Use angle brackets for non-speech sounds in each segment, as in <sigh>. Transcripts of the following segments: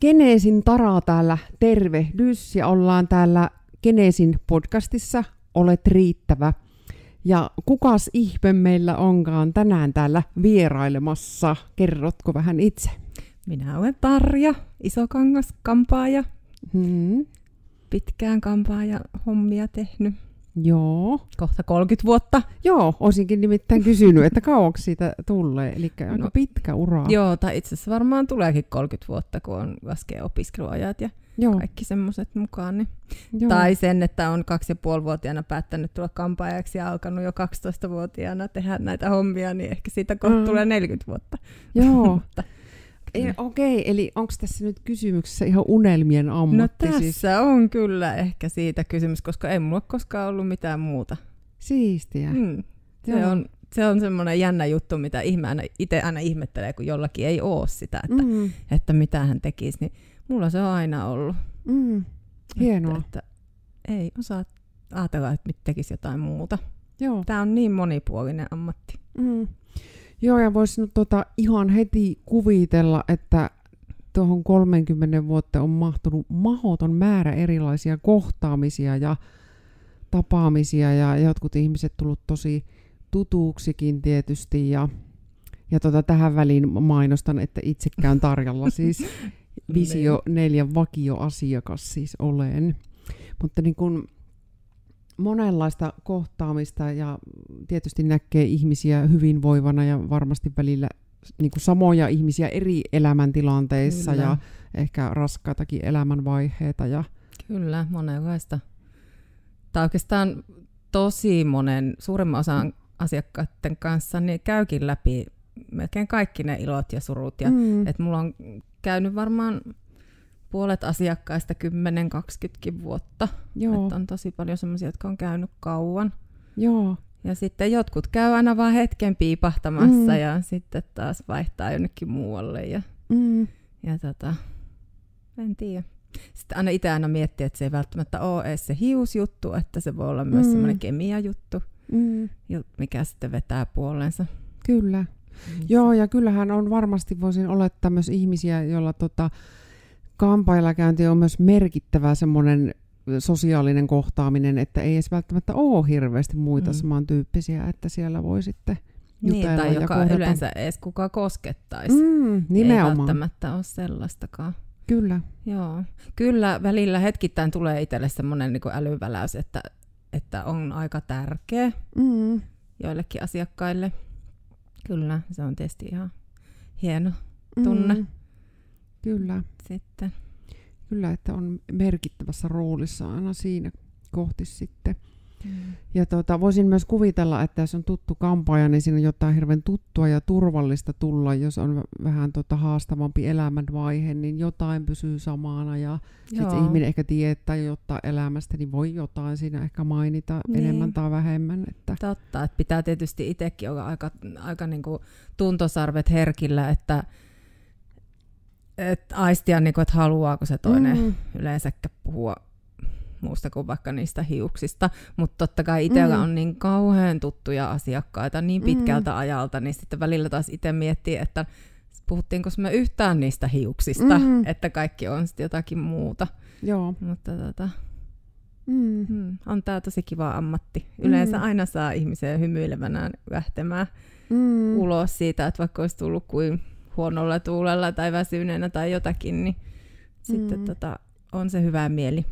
Geneesin Tara täällä, tervehdys ja ollaan täällä Geneesin podcastissa Olet riittävä. Ja kukas ihme meillä onkaan tänään täällä vierailemassa? Kerrotko vähän itse? Minä olen Tarja, isokangas kampaaja. Hmm. Pitkään kampaaja hommia tehnyt. Joo. Kohta 30 vuotta. Joo, olisinkin nimittäin kysynyt, että kauanko siitä tulee. Eli aika No, pitkä ura. Joo, tai itse asiassa varmaan tuleekin 30 vuotta, kun on laskee opiskeluajat ja Joo. kaikki semmoiset mukaan. Niin. Joo. Tai sen, että on kaksi ja puoli vuotiaana päättänyt tulla kampaajaksi ja alkanut jo 12-vuotiaana tehdä näitä hommia, niin ehkä siitä kohta Mm. tulee 40 vuotta. Joo. <laughs> Mutta, Ei, Okei, eli onko tässä nyt kysymyksessä ihan unelmien ammatti? no tässä Siis, on kyllä ehkä siitä kysymys, koska ei mulla koskaan ollut mitään muuta. siistiä. Mm. Se Joo. on, se on semmoinen jännä juttu, mitä ihme aina, itse aina ihmettelee, kun jollakin ei ole sitä, että, mm. Mm, että mitä hän tekisi. Niin mulla se on aina ollut. mm. Hienoa. Että, että ei osaa ajatella, että tekisi jotain muuta. Joo. Tämä on niin monipuolinen ammatti. Mm. Joo, ja voisi nyt tota ihan heti kuvitella, että tuohon 30 vuotta on mahtunut mahoton määrä erilaisia kohtaamisia ja tapaamisia, ja jotkut ihmiset tullut tosi tutuuksikin tietysti, ja, ja tota, tähän väliin mainostan, että itsekään Tarjalla <laughs> siis Visio 4 vakioasiakas siis olen. Mutta niin kun monenlaista kohtaamista ja tietysti näkee ihmisiä hyvinvoivana ja varmasti välillä niin kuin samoja ihmisiä eri elämäntilanteissa Kyllä. ja ehkä raskaitakin elämänvaiheita. Ja, Kyllä, monenlaista. Tai oikeastaan tosi monen, suurimman osan asiakkaiden kanssa, niin käykin läpi melkein kaikki ne ilot ja surut. Ja, mm, Et mulla on käynyt varmaan puolet asiakkaista 10-20 vuotta. joo, Et on tosi paljon sellaisia, jotka on käynyt kauan. joo, Ja sitten jotkut käy aina vain hetken piipahtamassa Mm. ja sitten taas vaihtaa jonnekin muualle. Ja, mm, ja tota, en tiedä. Sitten aina itse aina miettii, että se ei välttämättä ole edes se hiusjuttu, että se voi olla myös Mm. semmoinen kemia-juttu, mm, mikä sitten vetää puolensa. kyllä. Joo, ja kyllähän on varmasti, voisin olettaa myös ihmisiä, joilla tota, kampailakäynti on myös merkittävä semmoinen sosiaalinen kohtaaminen, että ei edes välttämättä ole hirveästi muita Mm. samantyyppisiä, että siellä voi sitten Niin, jutella tai ja joka kohdata. yleensä edes kuka koskettaisi. Mm, Ei nimenomaan, välttämättä ole sellaistakaan. kyllä. Joo. Kyllä välillä hetkittäin tulee itselle semmoinen niin älyväläys, että, että on aika tärkeä Mm, joillekin asiakkaille. Kyllä, se on tietysti ihan hieno Tunne. Mm, kyllä, sitten. kyllä, että on merkittävässä roolissa aina siinä kohti sitten. Ja tota, voisin myös kuvitella, että jos on tuttu kampaaja, niin siinä on jotain hirveän tuttua ja turvallista tulla. Jos on vähän tota haastavampi elämänvaihe, niin jotain pysyy samana. Ja sitten se ihminen ehkä tietää jotain elämästä, niin voi jotain siinä ehkä mainita Niin. enemmän tai vähemmän. Että, Totta, että pitää tietysti itsekin olla aika, aika niin kuin tuntosarvet herkillä, että, että aistia, niin kuin, että haluaako se toinen Mm, yleensäkään puhua muusta kuin vaikka niistä hiuksista. Mutta totta kai itsellä Mm. on niin kauhean tuttuja asiakkaita niin Mm. pitkältä ajalta, niin sitten välillä taas itse miettii, että puhuttiinko me yhtään niistä hiuksista, Mm. että kaikki on sitten jotakin muuta. joo. Mutta tota, Mm, hmm, on tämä tosi kiva ammatti. Yleensä Mm. aina saa ihmisiä hymyilevänä lähtemään mm, ulos siitä, että vaikka olisi tullut kuin huonolla tuulella tai väsyneenä tai jotakin, niin sitten Mm. tota, on se hyvä mieli.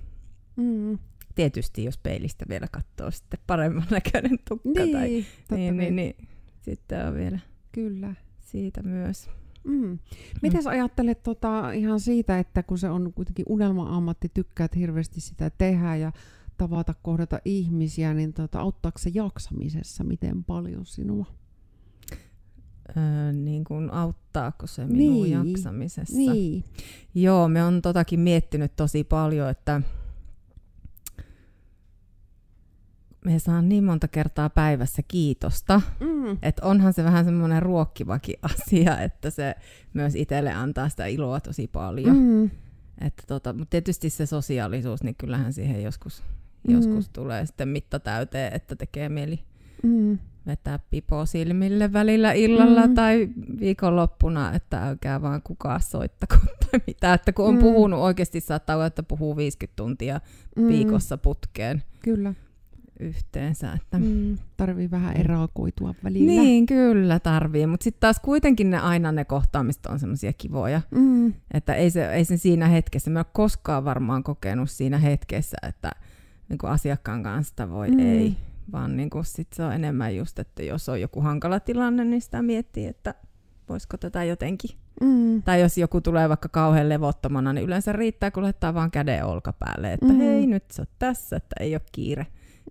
mm. Tietysti jos peilistä vielä katsoo sitten paremman näköinen tukka Niin, tai niin, kai. niin, niin, sitten on vielä Kyllä. siitä myös. Mm. Mitäs ajattelet tota, ihan siitä, että kun se on kuitenkin unelma-ammatti, tykkäät hirveästi sitä tehdä ja tavata, kohdata ihmisiä, niin tota, auttaako se jaksamisessa miten paljon sinua? Öö, niin kuin auttaako se minun Niin. jaksamisessa? Niin. Joo, me on totakin miettinyt tosi paljon, että me saan niin monta kertaa päivässä kiitosta, Mm. että onhan se vähän semmoinen ruokkivakin <laughs> asia, että se myös itselle antaa sitä iloa tosi paljon. Mm. Että tota, mutta tietysti se sosiaalisuus, niin kyllähän siihen joskus, Mm. joskus tulee sitten mitta täyteen, että tekee mieli Mm. Vetää pipo silmille välillä illalla Mm. tai viikonloppuna, että älkää vaan kukaan soittako <laughs> tai mitä. Että kun on Mm. puhunut, oikeasti saattaa olla, että puhuu 50 tuntia Mm. viikossa putkeen Kyllä. yhteensä. Että. Mm. Tarvii vähän erakoitua välillä. Niin, kyllä tarvii, mutta sitten taas kuitenkin ne aina ne kohtaamiset on semmoisia kivoja, Mm. että ei se, ei se siinä hetkessä, mä en ole koskaan varmaan kokenut siinä hetkessä, että niin kuin asiakkaan kanssa voi Mm. mm. ei, vaan niin kuin sit se on enemmän just, että jos on joku hankala tilanne, niin sitä miettii, että voisiko tätä jotenkin. Mm. Tai jos joku tulee vaikka kauhean levottomana, niin yleensä riittää, kun laittaa vaan käden olkapäälle, että Mm. hei nyt sä oot tässä, että ei ole kiire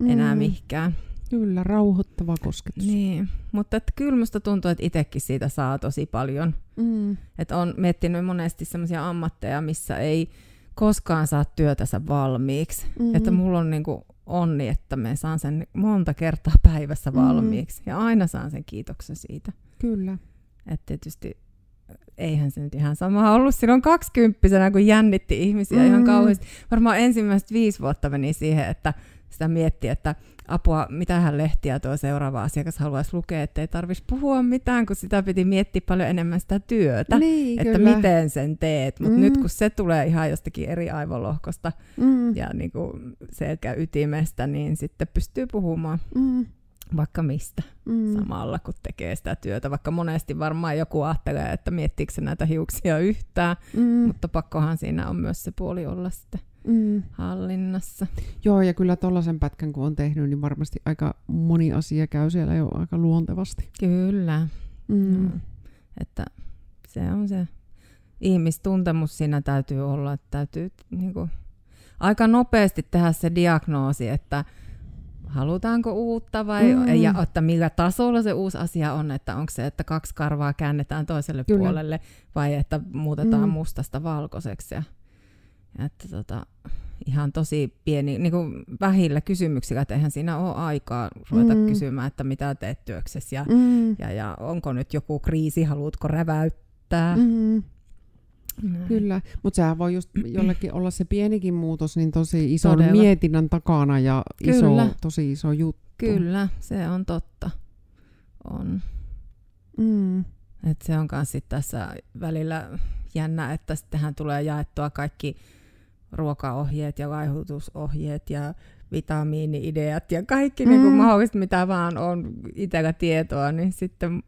enää Mm. mihinkään. Kyllä, rauhoittava kosketus. Niin, mutta että kyllä musta tuntuu, että itsekin siitä saa tosi paljon. Mm. Että on miettinyt monesti sellaisia ammatteja, missä ei koskaan saa työtänsä valmiiksi. Mm. Että mulla on niinku onni, että me saan sen monta kertaa päivässä Mm. valmiiksi. Ja aina saan sen kiitoksen siitä. Kyllä. Että tietysti eihän se nyt ihan sama ollut silloin kaksikymppisenä, kun jännitti ihmisiä mm. ihan kauheasti. Varmaan ensimmäiset viisi vuotta meni siihen, että sitä mietti, että apua, mitähän lehtiä tuo seuraava asiakas haluaisi lukea, että ei tarvitsisi puhua mitään, kun sitä piti miettiä paljon enemmän sitä työtä. Niin, että kyllä. miten sen teet, mutta Mm. nyt kun se tulee ihan jostakin eri aivolohkosta Mm. ja niin kuin selkäytimestä, niin sitten pystyy puhumaan Mm. vaikka mistä Mm. samalla, kun tekee sitä työtä. Vaikka monesti varmaan joku ajattelee, että miettiikö se näitä hiuksia yhtään, Mm. mutta pakkohan siinä on myös se puoli olla sitten Mm. hallinnassa. Joo, ja kyllä tuollaisen pätkän kun on tehnyt, niin varmasti aika moni asia käy siellä jo aika luontevasti. Kyllä, Mm. mm. että se on se ihmistuntemus siinä täytyy olla, että täytyy niin kuin, aika nopeasti tehdä se diagnoosi, että halutaanko uutta vai Mm. ja että millä tasolla se uusi asia on, että onko se, että kaksi karvaa käännetään toiselle Kyllä. Puolelle vai että muutetaan Mm. mustasta valkoiseksi. Ja että tota, ihan tosi pieni, niin kuin vähillä kysymyksillä, että eihän siinä ole aikaa ruveta Mm. kysymään, että mitä teet työksessä ja, Mm. ja, ja onko nyt joku kriisi, haluatko räväyttää. Mm. Näin. Kyllä, mutta sehän voi just <clears throat> jollekin olla se pienikin muutos, niin tosi ison Todella. mietinnän takana ja iso, Kyllä. tosi iso juttu. Kyllä, se on totta. On. Mm. Et se on myös tässä välillä jännä, että sittenhän tulee jaettua kaikki ruokaohjeet ja vaihutusohjeet ja vitamiini-ideat ja kaikki Mm. mm. niin kuin mahdollista, mitä vaan on itsellä tietoa, niin sitten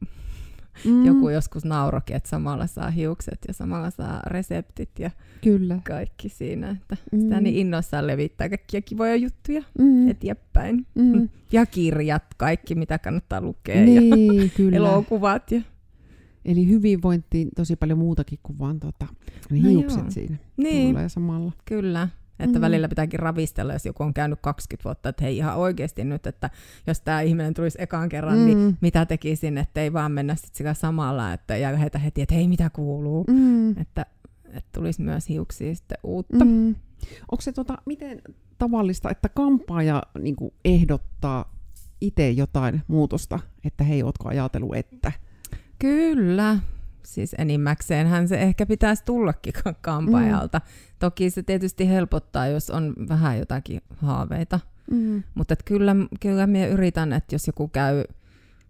Mm. joku joskus naurokin, että samalla saa hiukset ja samalla saa reseptit ja Kyllä. kaikki siinä, että Mm. sitä niin innoissaan levittää kaikkia kivoja juttuja Mm. eteenpäin. Mm. Ja kirjat, kaikki mitä kannattaa lukea ja Niin, kyllä. elokuvat. Ja... Eli hyvinvointiin tosi paljon muutakin kuin vaan tota, ne No hiukset joo. siinä Niin, tulee samalla. kyllä. Että Mm. välillä pitääkin ravistella, jos joku on käynyt 20 vuotta, että hei ihan oikeasti nyt, että jos tämä ihminen tulisi ekaan kerran, mm. niin Mm. mitä tekisin, että ei vaan mennä sitten sillä samalla, että ja heitä heti, että hei mitä kuuluu. Mm. Että, että tulisi myös hiuksia sitten uutta. Mm. Onko se tota, miten tavallista, että kampaaja niin ehdottaa itse jotain muutosta, että hei, ootko ajatellut, että? Kyllä. Siis enimmäkseenhän se ehkä pitäisi tullakin ka- kampaajalta. Mm. Toki se tietysti helpottaa, jos on vähän jotakin haaveita. Mm. Mutta kyllä, kyllä minä yritän, että jos joku käy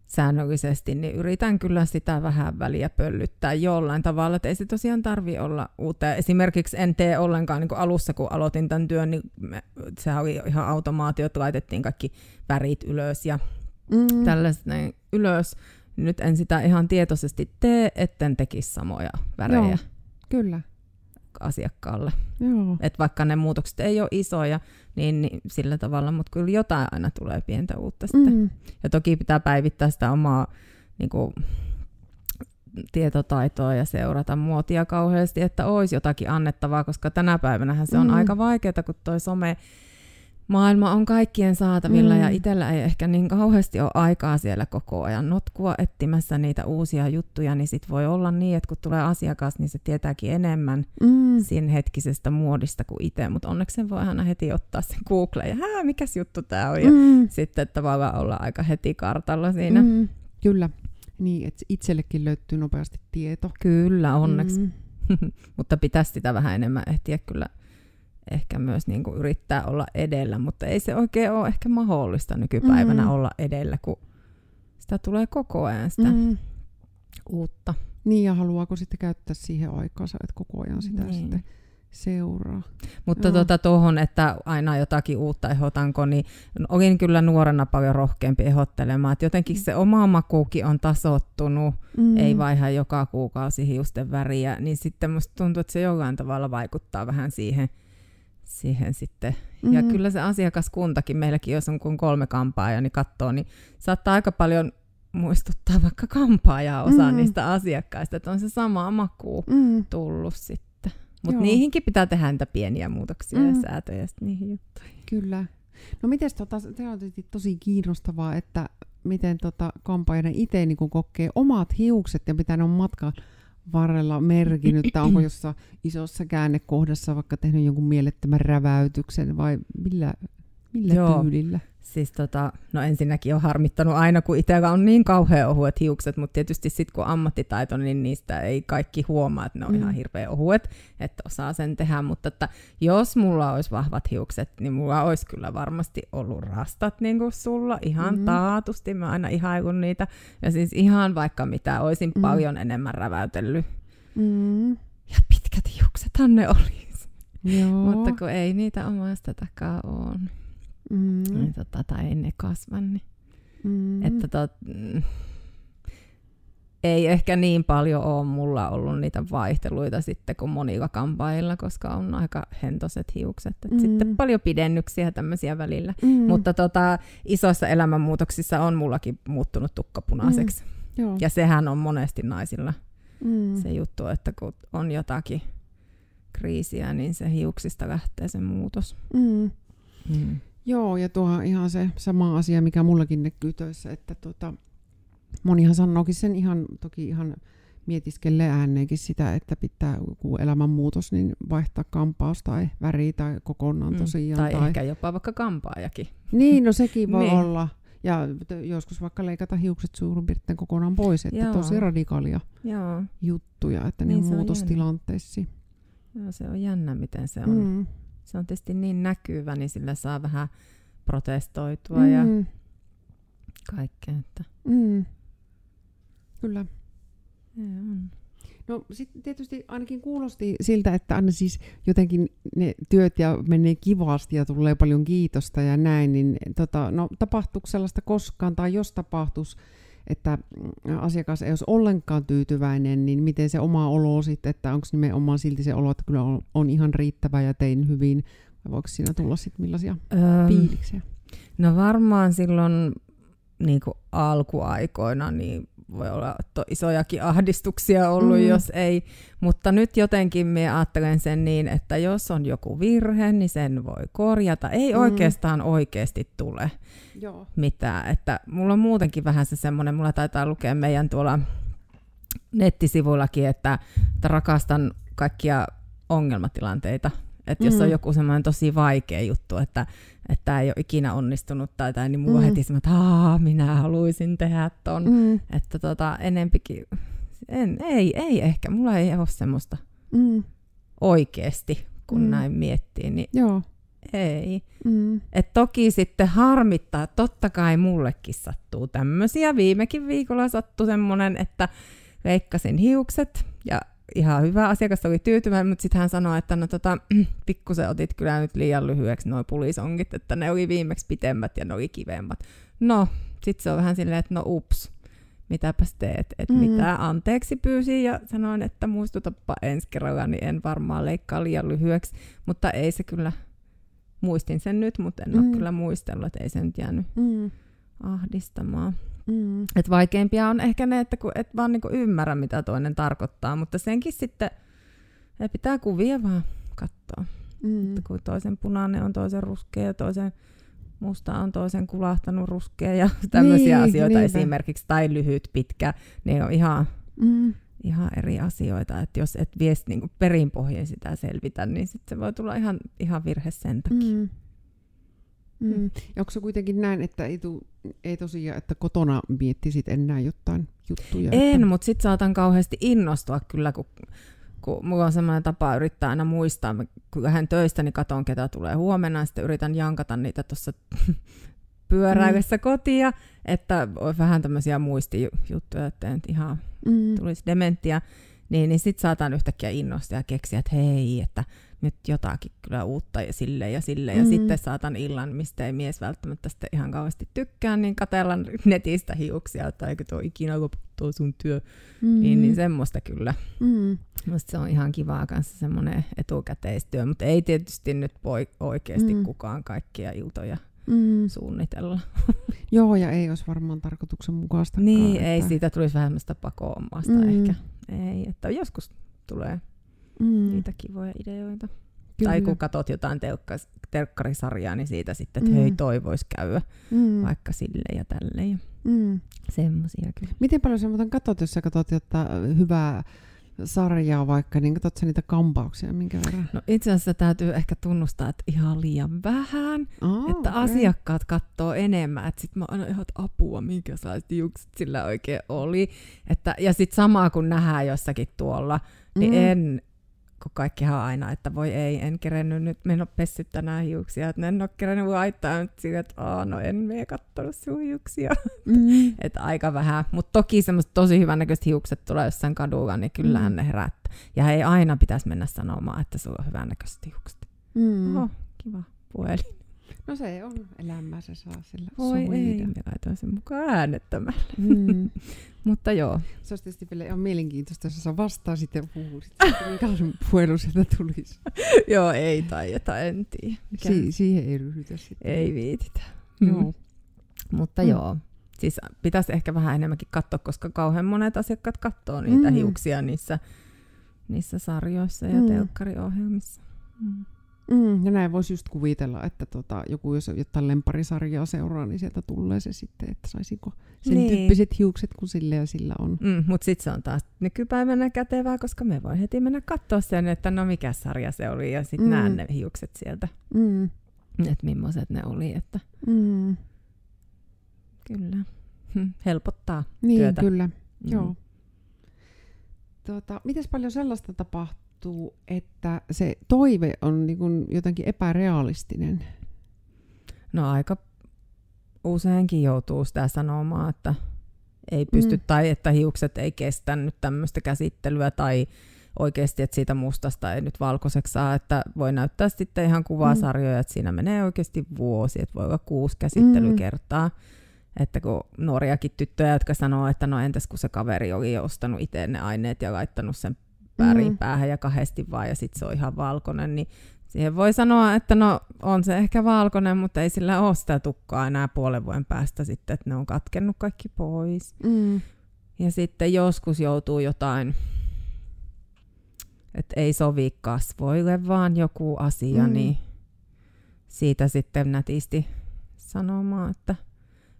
säännöllisesti, niin yritän kyllä sitä vähän väliä pöllyttää jollain tavalla, että ei se tosiaan tarvi olla uutta. Esimerkiksi en tee ollenkaan, niin kuin alussa kun aloitin tämän työn, niin me, sehän oli ihan automaatio, että laitettiin kaikki värit ylös ja Mm. tällaiset ylös. Nyt en sitä ihan tietoisesti tee, etten tekisi samoja värejä Joo. Kyllä. asiakkaalle. Joo. Et vaikka ne muutokset ei ole isoja, niin, niin sillä tavalla, mutta kyllä jotain aina tulee pientä uutta sitten. Mm. Ja toki pitää päivittää sitä omaa niin kuin, tietotaitoa ja seurata muotia kauheasti, että olisi jotakin annettavaa, koska tänä päivänä se on mm. aika vaikeaa, kun toi some maailma on kaikkien saatavilla Mm. ja itsellä ei ehkä niin kauheasti ole aikaa siellä koko ajan notkua etsimässä niitä uusia juttuja, niin sit voi olla niin, että kun tulee asiakas, niin se tietääkin enemmän Mm. siinä hetkisestä muodista kuin itse, mutta onneksi sen voi aina heti ottaa sen Googleen ja hää, mikäs juttu tämä on, ja Mm. sitten tavallaan olla aika heti kartalla siinä. Mm. Kyllä. Niin, että itsellekin löytyy nopeasti tieto. Kyllä, onneksi. Mm. <laughs> Mutta pitäisi sitä vähän enemmän ehtiä kyllä ehkä myös niin kuin yrittää olla edellä, mutta ei se oikein ole ehkä mahdollista nykypäivänä mm. olla edellä, kun sitä tulee koko ajan sitä mm. uutta. Niin, ja haluaako sitten käyttää siihen aikaansa, että koko ajan sitä niin. sitten seuraa. Mutta tuota, tuohon, että aina jotakin uutta ehdotanko, niin olin kyllä nuorena paljon rohkeampi ehdottelemaan. Että jotenkin se oma makuukin on tasottunut, mm. ei vaiha joka kuukausi hiusten väriä, niin sitten musta tuntuu, että se jollain tavalla vaikuttaa vähän siihen, siihen sitten. Mm. Ja kyllä se asiakaskuntakin, meilläkin jos on kuin kolme kampaajaa, niin katsoo, niin saattaa aika paljon muistuttaa vaikka kampaajaa osa mm. niistä asiakkaista, että on se sama maku mm. tullut sitten. Mutta niihinkin pitää tehdä niitä pieniä muutoksia mm. ja säätöjä niihin juttuihin. Kyllä. No miten tota, se on tosi kiinnostavaa, että miten tota, kampaajainen itse niin kokee omat hiukset ja mitä ne on matkan varrella merkinnyt, tai onko jossain isossa käännekohdassa vaikka tehnyt jonkun mielettömän räväytyksen vai millä, millä Joo. tyylillä? Siis tota, no ensinnäkin on harmittanut aina, kun itsellä on niin kauhean ohuet hiukset, mutta tietysti sitten kun ammattitaito, niin niistä ei kaikki huomaa, että ne on mm. ihan hirveän ohuet, että osaa sen tehdä, mutta että jos mulla olisi vahvat hiukset, niin mulla olisi kyllä varmasti ollut rastat niin kuin sulla ihan mm. taatusti, mä aina ihailun niitä, ja siis ihan vaikka mitä, olisin mm. paljon enemmän räväytellyt. Mm. Ja pitkät hiuksethan ne olisi. Joo. Mutta kun ei niitä omasta takaa ole. Mm. Niin, tota, tai ei ne kasva. Niin. Mm. Että tot, ei ehkä niin paljon ole mulla ollut niitä vaihteluita sitten kuin monilla kampailla, koska on aika hentoset hiukset. Et mm. Sitten paljon pidennyksiä tämmöisiä välillä. Mm. Mutta tota, isoissa elämänmuutoksissa on mullakin muuttunut tukkapunaiseksi. Mm. Joo. Ja sehän on monesti naisilla mm. se juttu, että kun on jotakin kriisiä, niin se hiuksista lähtee se muutos. Mm. Mm. Joo, ja tuo on ihan se sama asia, mikä mullakin näkyy töissä, että tota, monihan sanookin sen ihan, toki ihan mietiskelee ääneenkin sitä, että pitää joku elämänmuutos niin vaihtaa kampaus tai väri tai kokonaan mm, tosiaan. Tai, tai ehkä jopa vaikka kampaajakin. Niin, no sekin <laughs> voi niin. olla. Ja joskus vaikka leikata hiukset suurin piirtein kokonaan pois, että Joo. tosi radikaalia Joo. juttuja, että niin ne muutostilanteissa. Joo, se on jännä, miten se on. Mm se on tietysti niin näkyvä, niin sillä saa vähän protestoitua mm. ja kaikkea. Että. Mm. Kyllä. on. No sitten tietysti ainakin kuulosti siltä, että aina siis jotenkin ne työt ja menee kivasti ja tulee paljon kiitosta ja näin, niin tota, no, tapahtuuko sellaista koskaan tai jos tapahtuisi, että asiakas ei olisi ollenkaan tyytyväinen, niin miten se oma olo sitten, että onko nimenomaan silti se olo, että kyllä on, on ihan riittävä ja tein hyvin, vai voiko siinä tulla sitten millaisia öö, fiiliksiä? No varmaan silloin niin kuin alkuaikoina niin voi olla to isojakin ahdistuksia ollut, mm. jos ei. Mutta nyt jotenkin minä ajattelen sen niin, että jos on joku virhe, niin sen voi korjata. Ei mm. oikeastaan oikeasti tule Joo. mitään. Että mulla on muutenkin vähän se semmoinen, mulla taitaa lukea meidän tuolla nettisivuillakin, että, että rakastan kaikkia ongelmatilanteita. Että jos mm. on joku semmoinen tosi vaikea juttu, että että ei ole ikinä onnistunut tai, tai niin mulla mm. heti semmoinen, että minä haluaisin tehdä ton. Mm. Että tota, enempikin, en, ei, ei ehkä, mulla ei ole semmoista mm. oikeasti, kun mm. näin miettii, niin Joo. ei. Mm. Et toki sitten harmittaa, totta kai mullekin sattuu tämmöisiä. Viimekin viikolla sattui semmoinen, että leikkasin hiukset ja ihan hyvä asiakas oli tyytyväinen, mutta sitten hän sanoi, että no tota, <clears throat> pikkusen otit kyllä nyt liian lyhyeksi nuo pulisongit, että ne oli viimeksi pitemmät ja ne oli kivemmat. No, sitten se on vähän silleen, että no ups, mitäpäs teet, että mm. mitä anteeksi pyysin ja sanoin, että muistutapa ensi kerralla, niin en varmaan leikkaa liian lyhyeksi, mutta ei se kyllä, muistin sen nyt, mutta en mm. ole kyllä muistellut, että ei se nyt jäänyt mm. Ahdistamaan. Mm. Et vaikeimpia on ehkä ne, että kun et vaan niinku ymmärrä, mitä toinen tarkoittaa, mutta senkin sitten pitää kuvia vaan katsoa. Mm. Että kun toisen punainen on toisen ruskea ja toisen musta on toisen kulahtanut ruskea ja <laughs> tämmöisiä niin, asioita niinpä. esimerkiksi, tai lyhyt, pitkä, niin on ihan, mm. ihan eri asioita. Että jos et vie niin perinpohjien sitä selvitä, niin sitten se voi tulla ihan, ihan virhe sen takia. Mm. Mm. mm. Ja onko se kuitenkin näin, että ei, tu, ei tosiaan, että kotona miettisit enää jotain juttuja? En, että... mutta sitten saatan kauheasti innostua kyllä, kun kun mulla on semmoinen tapa yrittää aina muistaa, kun lähden töistä, niin katon, ketä tulee huomenna, ja sitten yritän jankata niitä tuossa <laughs> pyöräillessä mm. kotia, että on vähän tämmöisiä muistijuttuja, että nyt ihan mm. tulisi dementia, niin, niin sitten saatan yhtäkkiä innostua ja keksiä, että hei, että nyt jotakin kyllä uutta ja sille ja sille. Mm. Ja sitten saatan illan, mistä ei mies välttämättä sitten ihan kauheasti tykkää, niin katella netistä hiuksia, että eikö tuo ikinä loputtua sun työ. Mm. Niin, niin semmoista kyllä. Mm. Musta se on ihan kivaa kanssa semmoinen etukäteistyö, mutta ei tietysti nyt voi oikeasti mm. kukaan kaikkia iltoja mm. suunnitella. <laughs> Joo, ja ei olisi varmaan tarkoituksenmukaista. Niin, että... ei siitä tulisi vähemmästä pakoon mm. ehkä. Ei, että joskus tulee mm. niitä kivoja ideoita. Kyllä. Tai kun katsot jotain telkka- telkkarisarjaa, niin siitä sitten, että mm. hei, toi voisi käydä mm. vaikka sille ja tälle. Ja mm. Semmoisia kyllä. Miten paljon sä muuten katsot, jos sä katsot jotain hyvää sarjaa vaikka, niin katsotko niitä kampauksia minkä verran? No itse asiassa täytyy ehkä tunnustaa, että ihan liian vähän, oh, että okay. asiakkaat katsoo enemmän, että sitten mä aina ihan apua, minkä jukset sillä oikein oli. Että, ja sitten samaa kun nähdään jossakin tuolla, niin mm. en, kun kaikkihan aina, että voi ei, en kerennyt nyt, mennä pessyt tänään hiuksia, että en ole kerennyt laittaa nyt sille, että Aa, no en mene kattonut sun hiuksia. Mm. <laughs> että aika vähän, mutta toki semmoista tosi näköiset hiukset tulee jossain kadulla, niin kyllähän mm. ne herättää. Ja ei aina pitäisi mennä sanomaan, että sulla on näköiset hiukset. Mm. Oho, kiva puhelin. No se on elämää, se saa sillä Voi ei, me laitoin sen mukaan äänettämällä. Mm. <laughs> Mutta joo. Se olisi tietysti vielä ihan mielenkiintoista, jos sä vastaa sitten mikä on sun puhelu sieltä tulisi. <laughs> joo, ei taieta, en tiedä. Si- siihen ei ryhdytä sitten. Ei viititä. Mm. Joo. Mutta mm. joo, siis pitäisi ehkä vähän enemmänkin katsoa, koska kauhean monet asiakkaat katsoo niitä mm. hiuksia niissä, niissä sarjoissa ja mm. telkkariohjelmissa. Mm. Mm, ja näin voisi just kuvitella, että tota, joku jos jotain lemparisarjaa seuraa, niin sieltä tulee se sitten, että saisiko sen niin. tyyppiset hiukset kuin sillä ja sillä on. Mm, Mutta sitten se on taas nykypäivänä kätevää, koska me voi heti mennä katsoa sen, että no mikä sarja se oli, ja sitten mm. näen ne hiukset sieltä, mm. että millaiset ne oli. Että... Mm. Kyllä. Hm, helpottaa niin, työtä. kyllä. Mm. Joo. Tuota, miten paljon sellaista tapahtuu? Tuntuu, että se toive on niin kuin jotenkin epärealistinen? No aika useinkin joutuu sitä sanomaan, että ei pysty, mm. tai että hiukset ei kestä nyt tämmöistä käsittelyä, tai oikeasti, että siitä mustasta ei nyt valkoiseksi saa, että voi näyttää sitten ihan kuvasarjoja, mm. että siinä menee oikeasti vuosi, että voi olla kuusi käsittelykertaa. Mm. Että kun nuoriakin tyttöjä, jotka sanoo, että no entäs kun se kaveri oli ostanut itse ne aineet ja laittanut sen värin mm. päähän ja kahdesti vaan ja sitten se on ihan valkoinen, niin siihen voi sanoa, että no on se ehkä valkoinen, mutta ei sillä ole sitä tukkaa enää puolen vuoden päästä sitten, että ne on katkennut kaikki pois. Mm. Ja sitten joskus joutuu jotain, että ei sovi kasvoille vaan joku asia, mm. niin siitä sitten nätisti sanomaan, että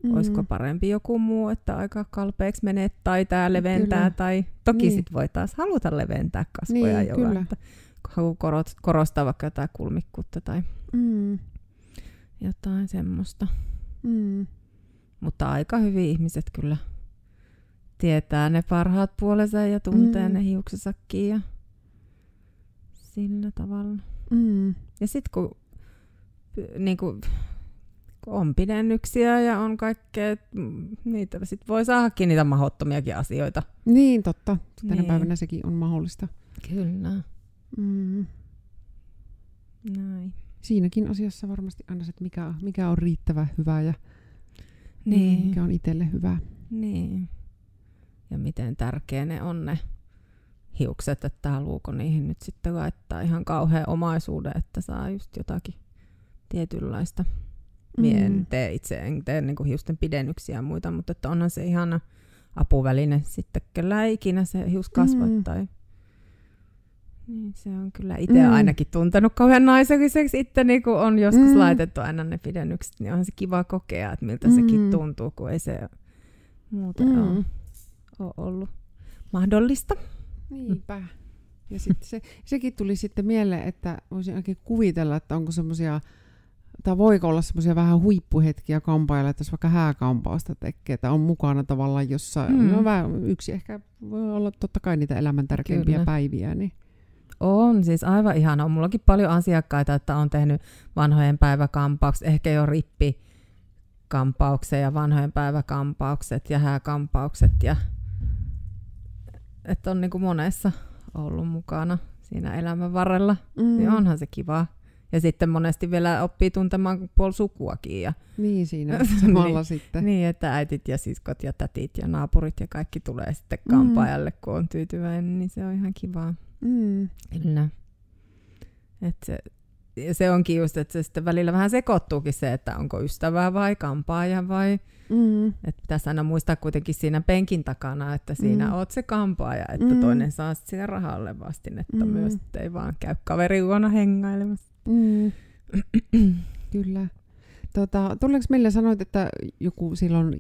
Mm. Olisiko parempi joku muu, että aika kalpeeksi menee tai tämä leventää. Kyllä. Tai toki niin. sit voi taas haluta leventää kasvoja niin, jolla, kyllä. että korostaa vaikka jotain kulmikkuutta tai mm. jotain semmoista. Mm. Mutta aika hyvin ihmiset kyllä tietää ne parhaat puolensa ja tuntee mm. ne hiuksesakkiin ja sillä tavalla. Mm. Ja sitten kun niin kuin, on pidennyksiä ja on kaikkea, niitä sit voi saadakin niitä mahottomiakin asioita. Niin, totta. Tänä niin. päivänä sekin on mahdollista. Kyllä. Mm. Näin. Siinäkin asiassa varmasti aina se, että mikä, mikä on riittävä hyvä ja niin. mikä on itselle hyvä. Niin. Ja miten tärkeä ne on ne hiukset, että haluuko niihin nyt sitten laittaa ihan kauhean omaisuuden, että saa just jotakin tietynlaista Mie en mm. tee itse, en tee niin hiusten pidennyksiä ja muita, mutta että onhan se ihana apuväline sitten, kellä ikinä se hius kasvattaa. Mm. Niin, se on kyllä itse mm. ainakin tuntenut kauhean naiselliseksi itse, niin kun on joskus mm. laitettu aina ne pidennykset, niin onhan se kiva kokea, että miltä mm. sekin tuntuu, kun ei se muuten mm. ole, ole ollut mahdollista. Niinpä. Ja sitten se, sekin tuli sitten mieleen, että voisin oikein kuvitella, että onko semmoisia tai voiko olla semmoisia vähän huippuhetkiä kampailla, että jos vaikka hääkampausta tekee, että on mukana tavallaan jossain, mm. no vähän yksi ehkä voi olla totta kai niitä elämän tärkeimpiä Kyllä. päiviä, niin On siis aivan ihana. On mullakin paljon asiakkaita, että on tehnyt vanhojen päiväkampaukset, ehkä jo rippi kampauksen ja vanhojen päiväkampaukset ja hääkampaukset. Ja, että on niin kuin monessa ollut mukana siinä elämän varrella. Mm. Niin onhan se kiva. Ja sitten monesti vielä oppii tuntemaan puoli sukuakin. Ja niin siinä <laughs> samalla niin, sitten. Niin, että äitit ja siskot ja tätit ja naapurit ja kaikki tulee sitten kampaajalle, mm. kun on tyytyväinen, niin se on ihan kivaa. Mm. Kyllä. Et se, se onkin just, että se sitten välillä vähän sekoittuukin se, että onko ystävää vai kampaaja vai... Mm. Että pitäisi aina muistaa kuitenkin siinä penkin takana, että siinä mm. oot se kampaaja, että mm. toinen saa sitä rahalle vastinetta mm. myös, että ei vaan käy kaveri huono hengailemassa. Mm. <clears throat> Kyllä. Tota, tuleeko meille sanoit, että joku silloin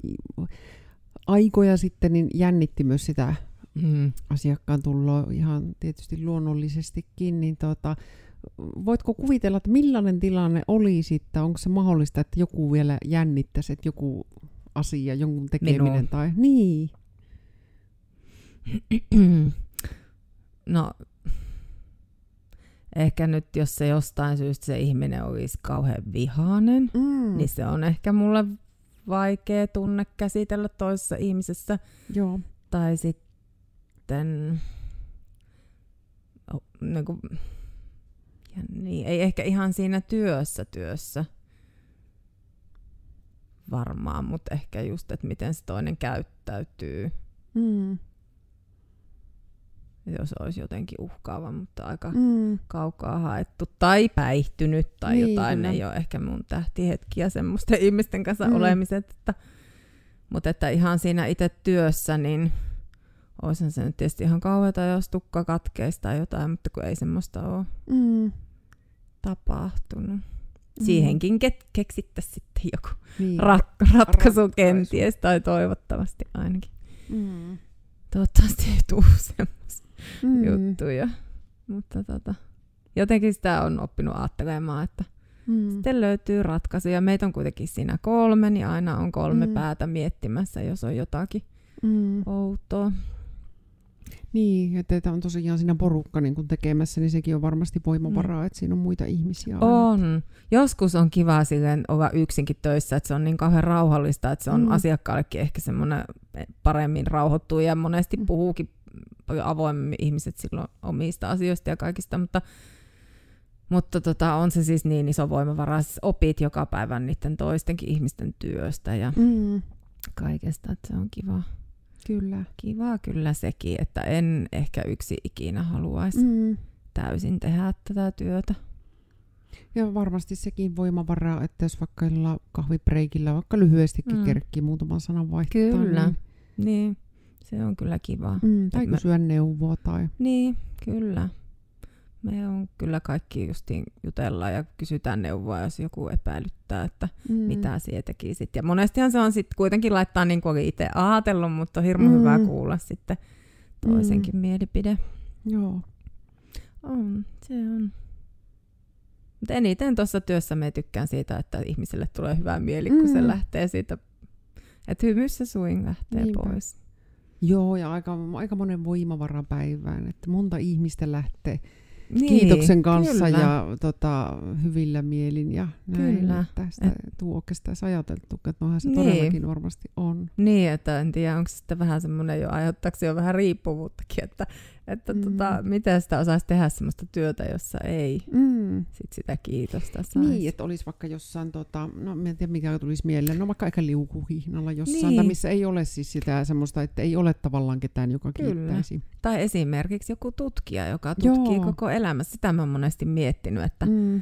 aikoja sitten niin jännitti myös sitä mm. asiakkaan tuloa ihan tietysti luonnollisestikin, niin tota, voitko kuvitella, että millainen tilanne oli sitten, onko se mahdollista, että joku vielä jännittäisi, että joku asia, jonkun tekeminen Minun. tai... Niin. No, ehkä nyt jos se jostain syystä se ihminen olisi kauhean vihainen, mm. niin se on ehkä mulle vaikea tunne käsitellä toisessa ihmisessä. Joo. Tai sitten niin kuin, niin, ei ehkä ihan siinä työssä työssä varmaan, mutta ehkä just, että miten se toinen käyttäytyy. Mm. Jos olisi jotenkin uhkaava, mutta aika mm. kaukaa haettu. Tai päihtynyt tai niin, jotain. Kyllä. ei ole ehkä mun tähtihetkiä semmoisten <laughs> ihmisten kanssa mm. olemiset. Että, mutta että ihan siinä itse työssä, niin Olisihan se nyt tietysti ihan kauheata, jos tukka katkeisi tai jotain, mutta kun ei semmoista ole mm. Tapahtunut. Mm. Siihenkin ke- keksittäisiin sitten joku niin. ratkaisu, ratkaisu kenties, tai toivottavasti ainakin. Mm. Toivottavasti ei tule <laughs> semmoisia mm. juttuja. Mutta tota, jotenkin sitä on oppinut ajattelemaan, että mm. sitten löytyy ratkaisuja. Meitä on kuitenkin siinä kolme, niin aina on kolme mm. päätä miettimässä, jos on jotakin mm. outoa. Niin, että teitä on tosiaan siinä porukka niin kun tekemässä, niin sekin on varmasti voimavaraa, mm. että siinä on muita ihmisiä. Aina. On. Joskus on kiva silleen olla yksinkin töissä, että se on niin kauhean rauhallista, että se on mm. asiakkaallekin ehkä semmoinen paremmin rauhoittuu ja monesti mm. puhuukin paljon avoimemmin ihmiset silloin omista asioista ja kaikista, mutta mutta tota, on se siis niin iso voimavara, siis opit joka päivä niiden toistenkin ihmisten työstä ja mm. kaikesta, että se on kiva. Kyllä. Kiva kyllä sekin, että en ehkä yksi ikinä haluaisi mm. täysin tehdä tätä työtä. Ja varmasti sekin voimavaraa, että jos vaikka kahvibreikillä vaikka lyhyestikin mm. kerkkii muutaman sanan vaihtaa. Kyllä, niin, niin se on kyllä kiva. Mm, tai kysyä me... neuvoa tai... Niin, kyllä. Me on kyllä kaikki justiin jutellaan ja kysytään neuvoa, jos joku epäilyttää, että mm. mitä sie tekisit. Ja monestihan se on sitten kuitenkin laittaa niin kuin itse ajatellut, mutta on hirmu mm. hyvä kuulla sitten toisenkin mm. mielipide. Joo. On, se on. Mutta eniten tuossa työssä me tykkään siitä, että ihmiselle tulee hyvä mieli, kun mm. se lähtee siitä, että hymyssä swing lähtee Niinpä. pois. Joo, ja aika, aika monen voimavaran päivään, että monta ihmistä lähtee niin, kiitoksen kanssa kyllä. ja tota, hyvillä mielin ja näin. Kyllä. Että sitä Et... tuokesta ajateltu, että noinhan se niin. todellakin varmasti on. Niin, että en tiedä, onko sitten vähän semmoinen jo, aiheuttaako jo vähän riippuvuuttakin, että, että mm. tota, miten sitä osaisi tehdä semmoista työtä, jossa ei mm. sit sitä kiitosta saisi. Niin, että olisi vaikka jossain, tota, no en tiedä mikä tulisi mieleen, no vaikka aika liukuhihnalla jossain, niin. tai missä ei ole siis sitä semmoista, että ei ole tavallaan ketään, joka Kyllä. kiittäisi. Tai esimerkiksi joku tutkija, joka tutkii Joo. koko elämässä. Sitä mä oon monesti miettinyt, että, mm.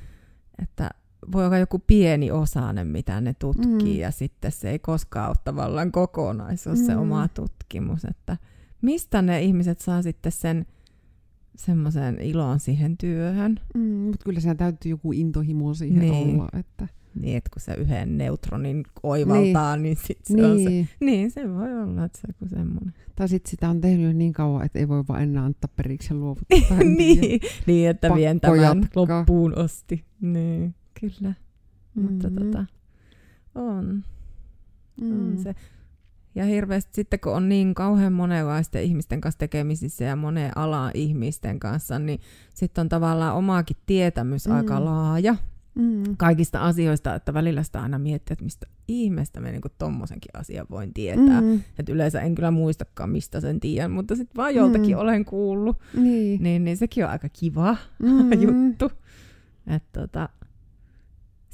että voi olla joku pieni osainen, mitä ne tutkii, mm. ja sitten se ei koskaan ole tavallaan kokonaisuus, mm. se oma tutkimus. Että mistä ne ihmiset saa sitten sen semmoisen ilon siihen työhön? Mm, mutta kyllä siellä täytyy joku intohimo siihen niin. olla. Että... Niin, että kun se yhden neutronin oivaltaa, niin, niin sitten se niin. on se. Niin. se voi olla, että se on semmoinen. Tai sitten sitä on tehnyt niin kauan, että ei voi vaan enää antaa periksi luovuttaa. <laughs> niin, niin, että vien tämän loppuun osti. Niin, kyllä. Mm-hmm. Mutta tota, on. Mm. on se. Ja hirveästi sitten, kun on niin kauhean monenlaisten ihmisten kanssa tekemisissä ja moneen alan ihmisten kanssa, niin sitten on tavallaan omaakin tietämys mm. aika laaja mm. kaikista asioista, että välillä sitä aina miettii, että mistä ihmeestä me niinku tommosenkin asian voin tietää. Mm. Että yleensä en kyllä muistakaan, mistä sen tiedän, mutta sitten vaan joltakin mm. olen kuullut. Niin. Niin, niin sekin on aika kiva mm. <laughs> juttu. Että tota,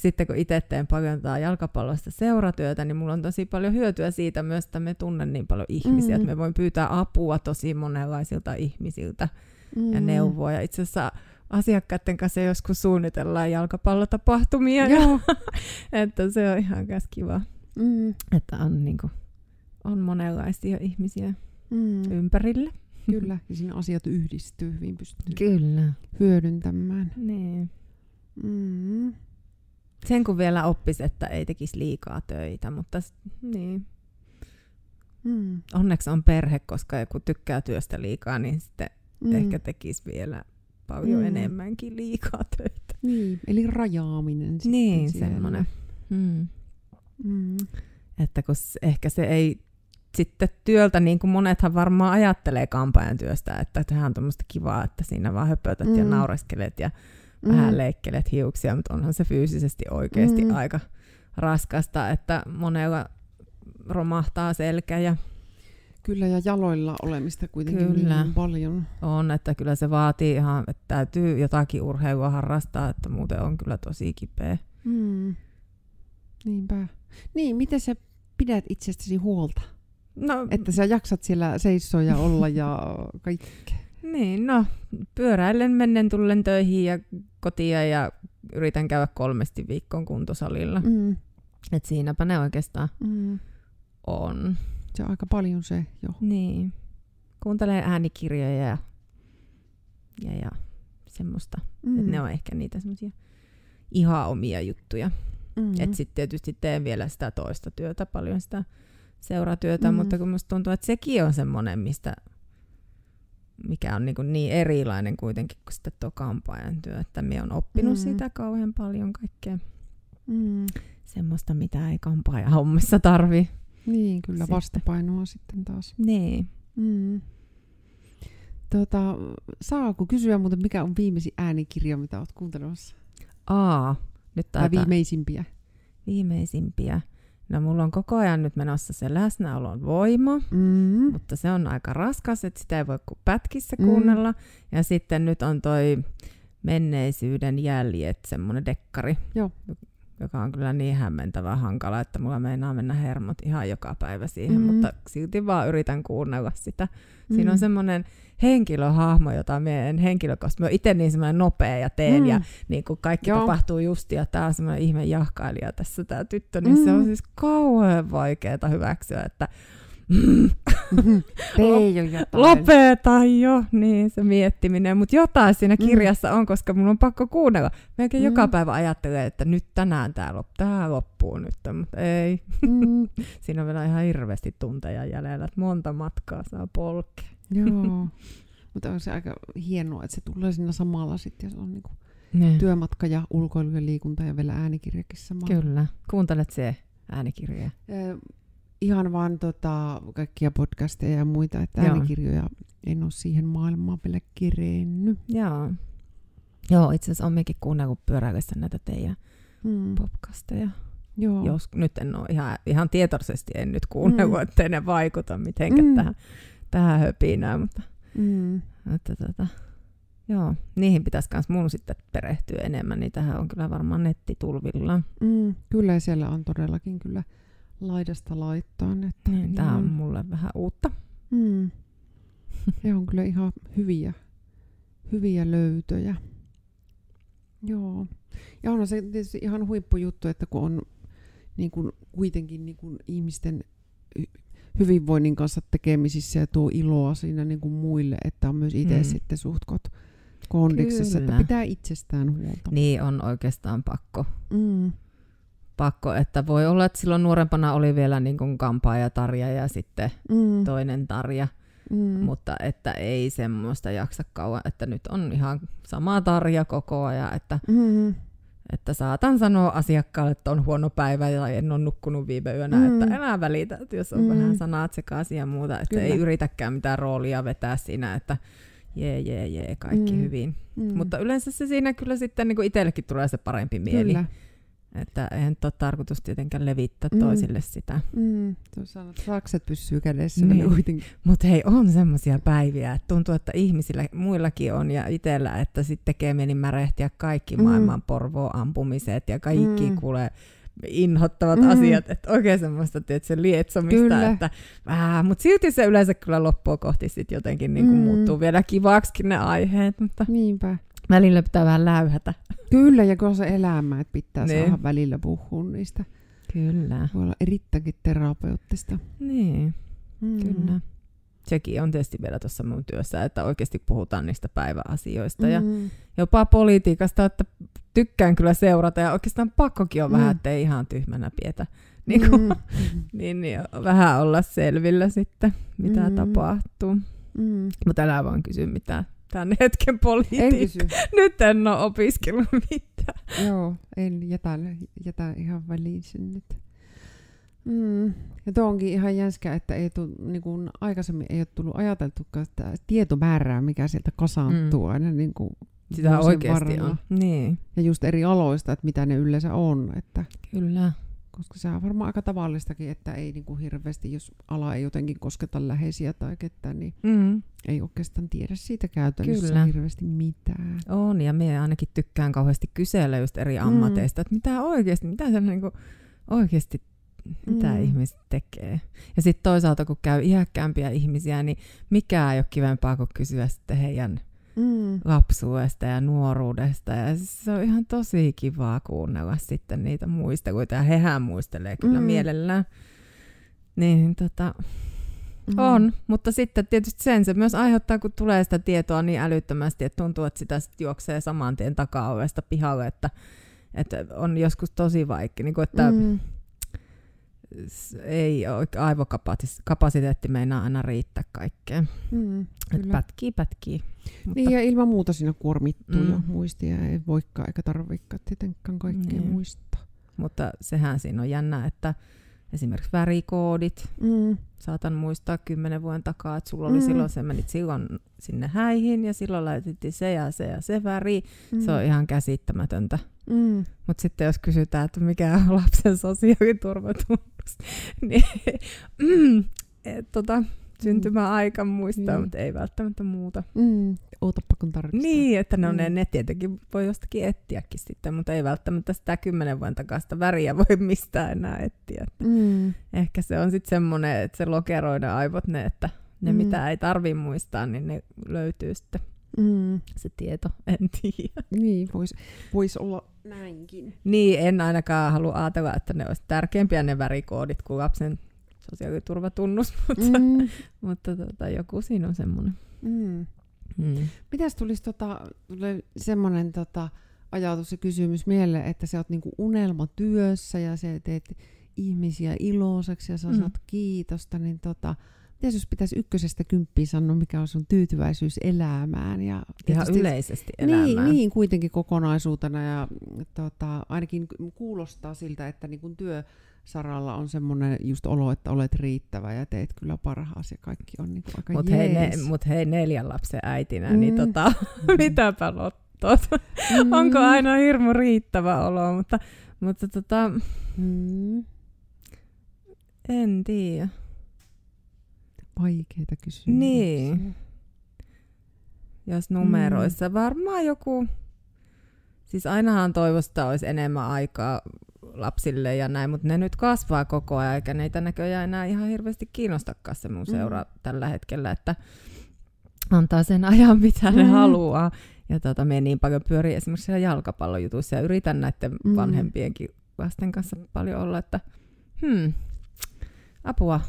sitten kun itse teen paljon jalkapallosta seuratyötä, niin mulla on tosi paljon hyötyä siitä myös, että me tunnen niin paljon ihmisiä, mm. että me voin pyytää apua tosi monenlaisilta ihmisiltä mm. ja neuvoa. Ja itse asiassa asiakkaiden kanssa joskus suunnitellaan jalkapallotapahtumia. Joo. <laughs> että se on ihan myös kiva, mm. että on, niin kuin, on monenlaisia ihmisiä mm. ympärillä. Kyllä, <laughs> ja siinä asiat yhdistyy hyvin, pystyy Kyllä. hyödyntämään. Niin. Mm. Sen kun vielä oppisi, että ei tekisi liikaa töitä, mutta niin. Mm. Onneksi on perhe, koska kun tykkää työstä liikaa, niin sitten mm. ehkä tekisi vielä paljon mm. enemmänkin liikaa töitä. Niin, eli rajaaminen. Niin, semmoinen. Mm. Mm. Että kun ehkä se ei sitten työltä, niin kuin monethan varmaan ajattelee kampaajan työstä, että tähän on tuommoista kivaa, että siinä vaan höpötät mm. ja naureskelet ja mm. vähän leikkelet hiuksia, mutta onhan se fyysisesti oikeasti mm. aika raskasta, että monella romahtaa selkä ja Kyllä, ja jaloilla olemista kuitenkin kyllä. niin paljon. On, että kyllä se vaatii ihan, että täytyy jotakin urheilua harrastaa, että muuten on kyllä tosi kipeä. Mm. Niinpä. Niin, miten sä pidät itsestäsi huolta? No, että sä jaksat siellä seisoa ja olla ja kaikkea. Niin, no pyöräillen mennen tullen töihin ja kotia ja yritän käydä kolmesti viikkoon kuntosalilla. Mm. Et siinäpä ne oikeastaan mm. on. Se on aika paljon se jo. Niin. Kuuntelee äänikirjoja ja, ja, ja semmoista. Mm. Et ne on ehkä niitä semmoisia ihan omia juttuja. Mm. Että sitten tietysti teen vielä sitä toista työtä, paljon sitä seuratyötä, mm. mutta kun musta tuntuu, että sekin on semmoinen, mistä mikä on niin, niin erilainen kuitenkin kuin sitten tuo kampaajan työ, että minä olen oppinut mm. sitä kauhean paljon kaikkea mm. semmoista, mitä ei kampaajan hommissa tarvi. Niin, kyllä sitten. vastapainoa sitten taas. Niin. Mm. Tota, saako kysyä muuten, mikä on viimeisin äänikirja, mitä olet kuuntelemassa? Aa, nyt Tai viimeisimpiä. Viimeisimpiä. No mulla on koko ajan nyt menossa se läsnäolon voima, mm. mutta se on aika raskas, että sitä ei voi kuin pätkissä mm. kuunnella. Ja sitten nyt on toi menneisyyden jäljet, semmoinen dekkari, Joo. joka on kyllä niin hämmentävä hankala, että mulla meinaa mennä hermot ihan joka päivä siihen, mm. mutta silti vaan yritän kuunnella sitä. Mm. Siinä on semmoinen henkilöhahmo, jota me en henkilökohtaisesti, mä itse niin semmoinen nopea ja teen mm. ja niin kuin kaikki Joo. tapahtuu justi ja tää on semmoinen ihme jahkailija tässä tämä tyttö, niin mm. se on mm. siis kauhean vaikeaa hyväksyä, että <laughs> mm. Lopeta jo, niin se miettiminen. Mutta jotain siinä mm. kirjassa mm. on, koska mun on pakko kuunnella. Melkein mm. joka päivä ajattelee, että nyt tänään tämä lop, tää loppuu nyt, mutta ei. Mm. <laughs> siinä on vielä ihan hirveästi tunteja jäljellä, että monta matkaa saa polkea. <laughs> Joo, mutta on se aika hienoa, että se tulee siinä samalla sitten, jos on niinku työmatka ja ulkoilu ja liikunta ja vielä äänikirjakin samalla. Kyllä. Kuuntelet se äänikirjoja? Eh, ihan vaan tota, kaikkia podcasteja ja muita, että Joo. äänikirjoja en ole siihen maailmaan vielä kirennyt. Joo. Joo, itse asiassa on mekin kuunnellut pyöräillessä näitä teidän hmm. podcasteja. Joo. Jos, nyt en ole ihan, ihan tietoisesti en nyt kuunnellut, mm. ettei ne vaikuta mitenkään mm. tähän tähän höpinään, mutta, mm. että, tota, joo, niihin pitäisi myös mun sitten perehtyä enemmän, niin tähän on kyllä varmaan nettitulvilla. Mm, kyllä siellä on todellakin kyllä laidasta laittaan. Että niin, Tämä on mulle vähän uutta. Mm. Ne on kyllä ihan hyviä, hyviä löytöjä. Joo. Ja on se tietysti ihan huippujuttu, että kun on niin kuin, kuitenkin niin kuin ihmisten hyvinvoinnin kanssa tekemisissä ja tuo iloa siinä niin kuin muille, että on myös itse mm. sitten suhtkot kondiksessa, Kyllä. että pitää itsestään huolta. Niin on oikeastaan pakko. Mm. Pakko, että voi olla, että silloin nuorempana oli vielä niin kuin kampaaja Tarja ja sitten mm. toinen Tarja. Mm. Mutta että ei semmoista jaksa kauan, että nyt on ihan sama Tarja koko ajan, että mm. Että saatan sanoa asiakkaalle, että on huono päivä ja en ole nukkunut viime yönä, mm. että enää välitä, että jos on mm. vähän sanat sekaisin ja muuta, että Kyllä. ei yritäkään mitään roolia vetää siinä, että jee, jee, jee, kaikki mm. hyvin. Mm. Mutta yleensä se siinä kyllä sitten niin itsellekin tulee se parempi mieli. Kyllä. Että eihän ole tarkoitus tietenkään levittää mm. toisille sitä. Mm. Tuossa sakset pysyy kädessä niin. kuitenkin. Mutta hei, on semmoisia päiviä, että tuntuu, että ihmisillä, muillakin on ja itsellä, että sitten tekee meni märehtiä kaikki mm. maailman porvoa ampumiset ja kaikki mm. kuulee inhottavat mm. asiat, että oikein semmoista se lietsomista, kyllä. että vähän, mutta silti se yleensä kyllä loppua kohti sitten jotenkin niin kuin mm. muuttuu vielä kivaksikin ne aiheet, mutta Niinpä. Välillä pitää vähän läyhätä. Kyllä, ja kun se elämä, että pitää niin. saada välillä puhua niistä. Kyllä. Voi olla erittäinkin terapeuttista. Niin, mm. kyllä. Sekin on tietysti vielä tuossa mun työssä, että oikeasti puhutaan niistä päiväasioista mm. ja jopa politiikasta, että tykkään kyllä seurata ja oikeastaan pakkokin on mm. vähän, ettei ihan tyhmänä pietä. Niin, kuin, mm. <laughs> niin, niin vähän olla selvillä sitten, mitä mm. tapahtuu. Mm. Mutta älä vaan kysy mitään tämän hetken politiikka. <laughs> Nyt en ole opiskellut <laughs> mitään. Joo, en jätä, jätä ihan väliin sen nyt. Mm. Ja tuo onkin ihan jänskä, että ei tuu, niin kuin aikaisemmin ei ole tullut ajateltukaan sitä tietomäärää, mikä sieltä kasaantuu mm. aina niin kuin Sitä oikeasti varrella. on. Niin. Ja just eri aloista, että mitä ne yleensä on. Että Kyllä. Koska se on varmaan aika tavallistakin, että ei niin kuin hirveästi, jos ala ei jotenkin kosketa läheisiä tai ketään, niin mm. ei oikeastaan tiedä siitä käytännössä Kyllä. hirveästi mitään. On, ja minä ainakin tykkään kauheasti kysellä just eri mm. ammateista, mm. että mitä oikeasti, mitä se niin kuin oikeasti mitä mm. ihmiset tekee. Ja sitten toisaalta, kun käy iäkkäämpiä ihmisiä, niin mikä ei ole kivempaa kuin kysyä sitten heidän mm. lapsuudesta ja nuoruudesta. Ja se on ihan tosi kivaa kuunnella sitten niitä muisteluita. Ja hehän muistelee kyllä mm. mielellään. Niin tota, mm. on, mutta sitten tietysti sen se myös aiheuttaa, kun tulee sitä tietoa niin älyttömästi, että tuntuu, että sitä sitten juoksee saman tien takaovesta pihalle, että, että on joskus tosi vaikea, niin kuin, että mm ei aivokapasiteetti meinaa aina riittää kaikkeen. Mm, pätkii, pätkii. Mutta... Niin ja ilman muuta siinä kuormittuu mm. jo muistia. Ei voikaan eikä tarvikaan tietenkään kaikkea niin. muistaa. Mutta sehän siinä on jännä, että esimerkiksi värikoodit, mm. saatan muistaa kymmenen vuoden takaa, että sulla oli mm. silloin, se menit silloin sinne häihin ja silloin laitettiin se ja se ja se väri. Mm. Se on ihan käsittämätöntä. Mm. Mutta sitten jos kysytään, että mikä on lapsen sosiaaliturvatunnus, <laughs> niin mm, <clears throat> et, tota, syntymäaika muistaa, mm. mutta ei välttämättä muuta. Mm. Ootapa kun tarkistaa. Niin, että no, mm. ne, ne tietenkin voi jostakin etsiäkin sitten, mutta ei välttämättä sitä kymmenen vuoden takaista väriä voi mistään enää etsiä. Mm. Ehkä se on sitten semmoinen, että se lokeroi ne aivot ne, että ne mm. mitä ei tarvi muistaa, niin ne löytyy sitten mm. se tieto, <laughs> en tiedä. Niin, voisi vois olla näinkin. Niin, en ainakaan halua ajatella, että ne olisi tärkeämpiä ne värikoodit kuin lapsen sosiaaliturvatunnus, <laughs> mutta, mm. mutta tota, joku siinä on semmoinen. Mm. Mm. Mitäs tulisi tota, semmoinen tota, ajatus ja kysymys mieleen, että sä oot niinku unelmatyössä ja sä teet ihmisiä iloiseksi ja sä mm. saat kiitosta, niin tota, Mitäs jos pitäisi ykkösestä kymppiä sanoa, mikä on sun tyytyväisyys elämään? Ja Ihan yleisesti elämään. Niin, niin, kuitenkin kokonaisuutena ja tota, ainakin kuulostaa siltä, että niin kun työsaralla on semmoinen just olo, että olet riittävä ja teet kyllä parhaasi ja kaikki on niin aika Mutta hei, ne, mut hei neljän lapsen äitinä, niin mm. niin tota, mm. <laughs> mitäpä lottot? Mm. Onko aina hirmu riittävä olo? Mutta, mutta tota, mm. en tiedä vaikeita kysymyksiä. Niin. Jos numeroissa mm. varmaan joku, siis ainahan toivosta olisi enemmän aikaa lapsille ja näin, mutta ne nyt kasvaa koko ajan, eikä neitä näköjään enää ihan hirveästi kiinnostakaan se mun seura mm. tällä hetkellä, että antaa sen <laughs> ajan, mitä mm. ne haluaa. Ja tota, me niin paljon pyörii esimerkiksi siellä jalkapallojutuissa ja yritän näiden mm. vanhempienkin lasten kanssa paljon olla, että hmm, apua,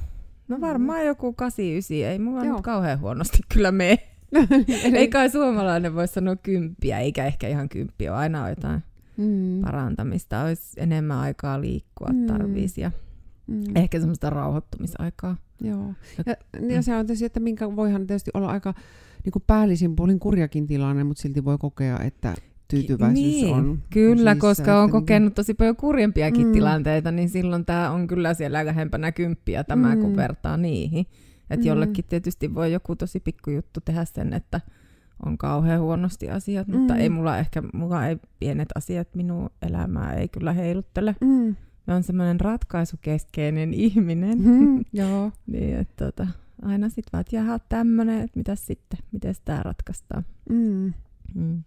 No varmaan mm. joku 89, ei mulla Joo. nyt kauhean huonosti <laughs> kyllä mene. <laughs> ei kai suomalainen voi sanoa kymppiä, eikä ehkä ihan kymppiä aina jotain mm. parantamista. Olisi enemmän aikaa liikkua mm. tarvitsisi ja mm. ehkä semmoista rauhoittumisaikaa. Joo. Ja, ja se on tietysti, että minkä voihan tietysti olla aika niin kuin päällisin puolin kurjakin tilanne, mutta silti voi kokea, että tyytyväisyys niin, on. Kyllä, Siis, koska on niinku- kokenut tosi paljon kurjempiakin Mm. tilanteita, niin silloin tämä on kyllä siellä lähempänä kymppiä tämä, kun Mm. vertaa niihin. Että Mm. jollekin tietysti voi joku tosi pikkujuttu tehdä sen, että on kauhean huonosti asiat, mutta Mm. ei mulla ehkä, mulla ei pienet asiat minun elämää ei kyllä heiluttele. Mm. Mä oon semmoinen ratkaisukeskeinen <laughs> ihminen. Mm. Joo. <laughs> niin, että tota, aina sit vaan, että jaha, tämmönen, että mitäs sitten, miten tämä ratkaistaan. Mm. Mm.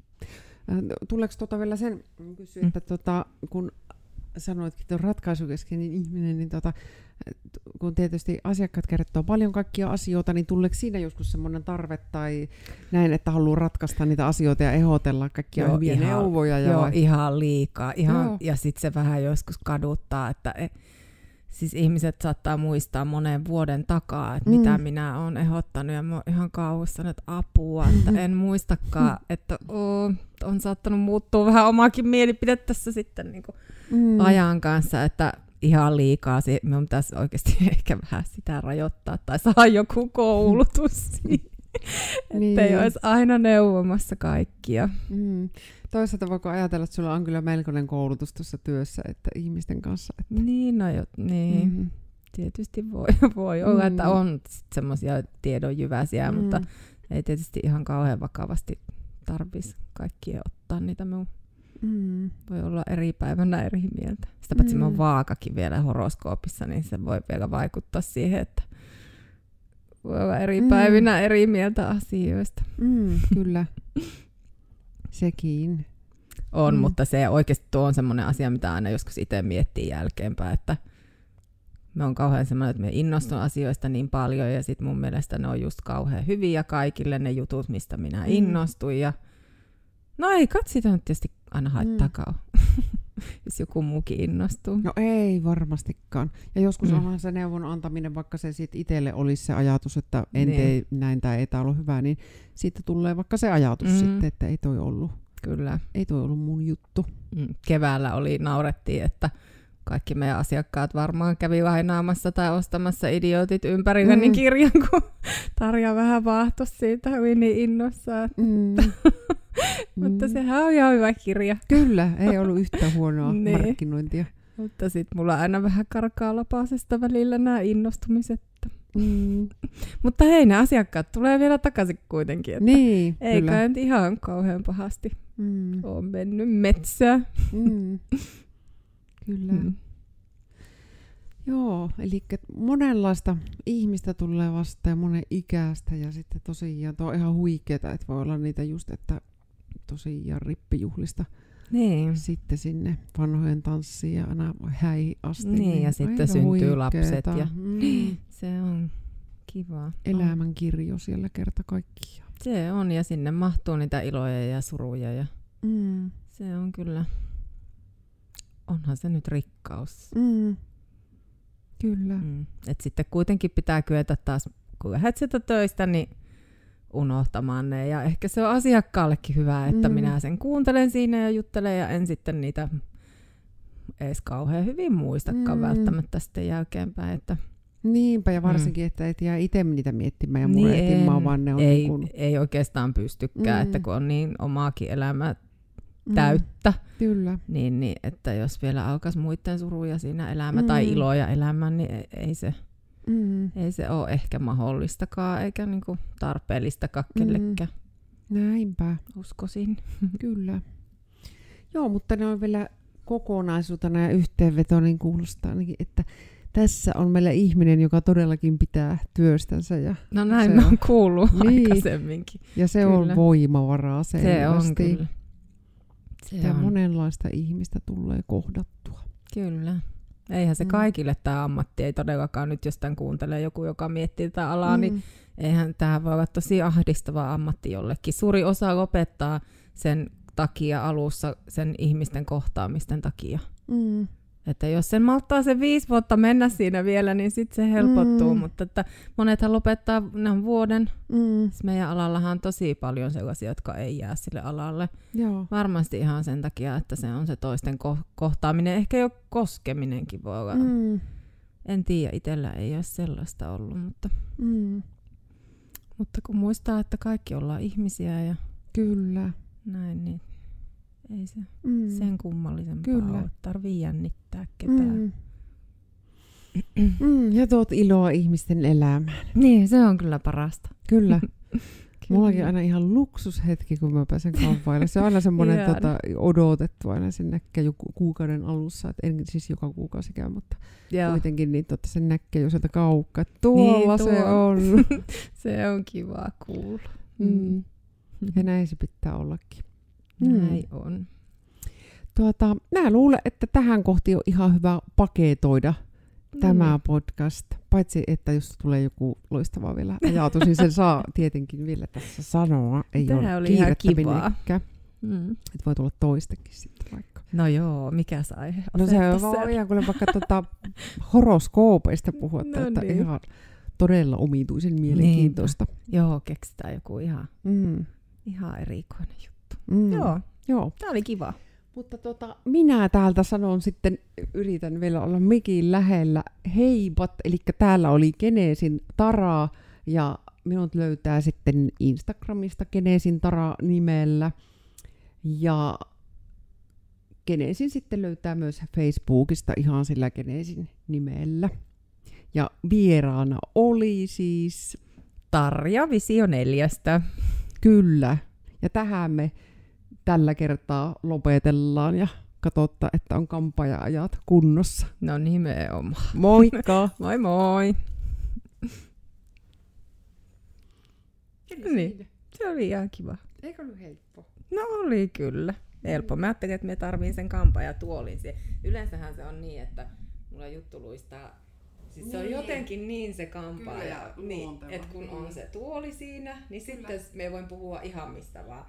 Äh, Tuleeko tuota vielä sen kysyä, Mm. että tota, kun sanoitkin, että on ratkaisukeskeinen ihminen, niin tota, kun tietysti asiakkaat kertoo paljon kaikkia asioita, niin tuleeko siinä joskus semmoinen tarve tai näin, että haluaa ratkaista niitä asioita ja ehdotella kaikkia Joo, hyviä ihan- neuvoja? Ja Joo, vai- ihan liikaa. Ihan, Joo. ja sitten se vähän joskus kaduttaa, että e, siis ihmiset saattaa muistaa monen vuoden takaa, että Mm. mitä minä olen ehdottanut. Ja mä oon ihan kauhuissani, että apua, että en <laughs> muistakaan, että oo, on saattanut muuttua vähän omaakin mielipide tässä sitten niin mm. ajan kanssa, että ihan liikaa. Minun pitäisi oikeasti <laughs> ehkä vähän sitä rajoittaa tai saada joku koulutus. <laughs> Niin. Että ei olisi aina neuvomassa kaikkia. Mm. Toisaalta voiko ajatella, että sulla on kyllä melkoinen koulutus tuossa työssä että ihmisten kanssa. Että, Niin, no jo, niin. Mhm. Tietysti voi, <laughs> voi olla, Mm. että on semmoisia tiedonjyväsiä, mm. mutta ei tietysti ihan kauhean vakavasti tarvitsisi kaikkien ottaa niitä. Me Mm. voi olla eri päivänä eri mieltä. Sitä paitsi mm. On vaakakin vielä horoskoopissa, niin se voi vielä vaikuttaa siihen, että voi olla eri Mm. päivinä eri mieltä asioista. Mm, kyllä. <laughs> Sekin. On, Mm. mutta se oikeasti tuo on semmoinen asia, mitä aina joskus itse miettii jälkeenpäin, että me on kauhean semmoinen, että me innostun asioista niin paljon ja sitten mun mielestä ne on just kauhean hyviä kaikille ne jutut, mistä minä Mm. innostuin ja no ei kat sitä nyt tietysti aina haittaakaan, mm. <laughs> jos joku muukin innostuu. No ei varmastikaan. Ja joskus Mm. onhan se neuvon antaminen, vaikka se sit itselle olisi se ajatus, että en Niin. tee näin tai ei tämä ollut hyvä, niin siitä tulee vaikka se ajatus Mm. mm. sitten, että ei toi ollut, Kyllä. ei toi ollut mun juttu. Mm. Keväällä oli, naurettiin, että kaikki meidän asiakkaat varmaan kävi lainaamassa tai ostamassa idiotit ympärilleni Mm. kirjan, kun Tarja vähän vaahtos siitä hyvin niin innossaan. Mm. <laughs> Mutta Mm. sehän on ihan hyvä kirja. Kyllä, ei ollut yhtään huonoa <laughs> Niin. markkinointia. Mutta sitten mulla aina vähän karkaa lapasesta välillä nämä innostumiset. Mm. <laughs> Mutta hei, ne asiakkaat tulee vielä takaisin kuitenkin. Että Niin, ei kyllä. kai nyt ihan kauhean pahasti Mm. ole mennyt metsään. Mm. Kyllä. Mm. Joo, eli monenlaista ihmistä tulee vastaan ja monen ikäistä ja sitten tosiaan tuo on ihan huikeeta, että voi olla niitä just, että tosiaan rippijuhlista Niin. sitten sinne vanhojen tanssiin ja aina häi asti. Niin, ja sitten syntyy huikeeta. lapset ja- mm, <gasps> Se on kiva. elämän kirjo siellä kerta kaikkiaan. Se on, ja sinne mahtuu niitä iloja ja suruja, ja Mm. se on kyllä, onhan se nyt rikkaus. Mm. Kyllä. Mm. Et sitten kuitenkin pitää kyetä taas, kun lähdet sieltä töistä, niin unohtamaan ne. Ja ehkä se on asiakkaallekin hyvä, että Mm. mm. minä sen kuuntelen siinä ja juttelen ja en sitten niitä edes kauhean hyvin muistakaan Mm. mm. välttämättä sitten jälkeenpäin. Että Niinpä, ja varsinkin, mm. että et jää itse niitä miettimään ja Niin murehtimaan, en. vaan ne on ei, niin kuin, ei oikeastaan pystykään, Mm. että kun on niin omaakin elämää mm, täyttä, Kyllä. niin, niin että jos vielä alkaisi muiden suruja siinä elämä tai Mm. iloja elämään, niin ei, ei se Mm. ei se ole ehkä mahdollistakaan eikä niinku tarpeellistakaan Mm. kellekään, Näinpä, uskoisin. <laughs> kyllä. Joo, mutta ne on vielä kokonaisuutena ja yhteenveto, niin kuulostaa ainakin, että tässä on meillä ihminen, joka todellakin pitää työstänsä ja, No näin Se mä on. oon kuullut Niin. aikaisemminkin. ja se Kyllä. on voimavaraa Se on selvästi. kyllä. Ja on. monenlaista ihmistä tulee kohdattua. Kyllä. Eihän se Mm. kaikille tämä ammatti, ei todellakaan nyt, jos tämän kuuntelee joku, joka miettii tätä alaa, mm. niin eihän tämä voi olla tosi ahdistava ammatti jollekin. Suuri osa lopettaa sen takia alussa, sen ihmisten kohtaamisten takia. Mm. Että jos sen malttaa se viisi vuotta mennä siinä vielä, niin sitten se helpottuu. Mm. Mutta että monethan lopettaa on vuoden. Mm. Siis meidän alallahan on tosi paljon sellaisia, jotka ei jää sille alalle. Joo. Varmasti ihan sen takia, että se on se toisten ko- kohtaaminen. Ehkä jo koskeminenkin voi olla. Mm. En tiedä, itsellä ei ole sellaista ollut. Mutta, Mm. mutta kun muistaa, että kaikki ollaan ihmisiä ja Kyllä. näin, niin Ei se Mm. sen kummallisempaa Kyllä. ole. Tarvii jännittää ketään. Mm. Mm, ja tuot iloa ihmisten elämään. Niin, se on kyllä parasta. Kyllä. <laughs> Mullakin aina ihan luksushetki, kun mä pääsen kampaille. Se on aina semmoinen tota, odotettu aina sen näkee jo ku- kuukauden alussa. Et en siis joka kuukausi käy, mutta Joo, kuitenkin niin tota, sen näkee jo sieltä kaukkaa. että Tuolla Niin, se tuo- on. <laughs> se on kiva kuulla. mm. Ja näin se pitää ollakin. Mm. Näin on. Tuota, mä luulen, että tähän kohti on ihan hyvä paketoida tämä Mm. podcast. Paitsi, että jos tulee joku loistava vielä ajatus, niin sen saa <laughs> tietenkin vielä tässä sanoa. Ei Tämähän ole oli ihan kivaa. Mm. Että voi tulla toistakin sitten vaikka. No joo, mikä aihe? No se on vaan ihan kuin vaikka tuota horoskoopeista puhua, No että niin. ihan todella omituisen mielenkiintoista. Joo, keksitään joku ihan, Mm. ihan erikoinen juttu. Mm. Joo, Joo. tää oli kiva. Mutta tota, minä täältä sanon sitten, yritän vielä olla mikin lähellä. Heipat, eli täällä oli Geneesin Tara ja minut löytää sitten Instagramista Geneesin Tara nimellä. Ja Geneesin sitten löytää myös Facebookista ihan sillä Geneesin nimellä. Ja vieraana oli siis Tarja Visio neljästä. Kyllä. Ja tähän me tällä kertaa lopetellaan ja katsotaan, että on kampaja-ajat kunnossa. No nimenomaan. Moikka! <laughs> Moi moi! Niin. Se oli ihan kiva. Eikö ollut helppo? No oli kyllä. Helppo. Mä ajattelin, että me tarviin sen kampa ja tuolin. Yleensähän se on niin, että mulla juttu luistaa Siis se on Niin. jotenkin niin se kampa, Kyllä, ja, niin, että kun on Mm. se tuoli siinä, niin sitten me voin puhua ihan mistä vaan.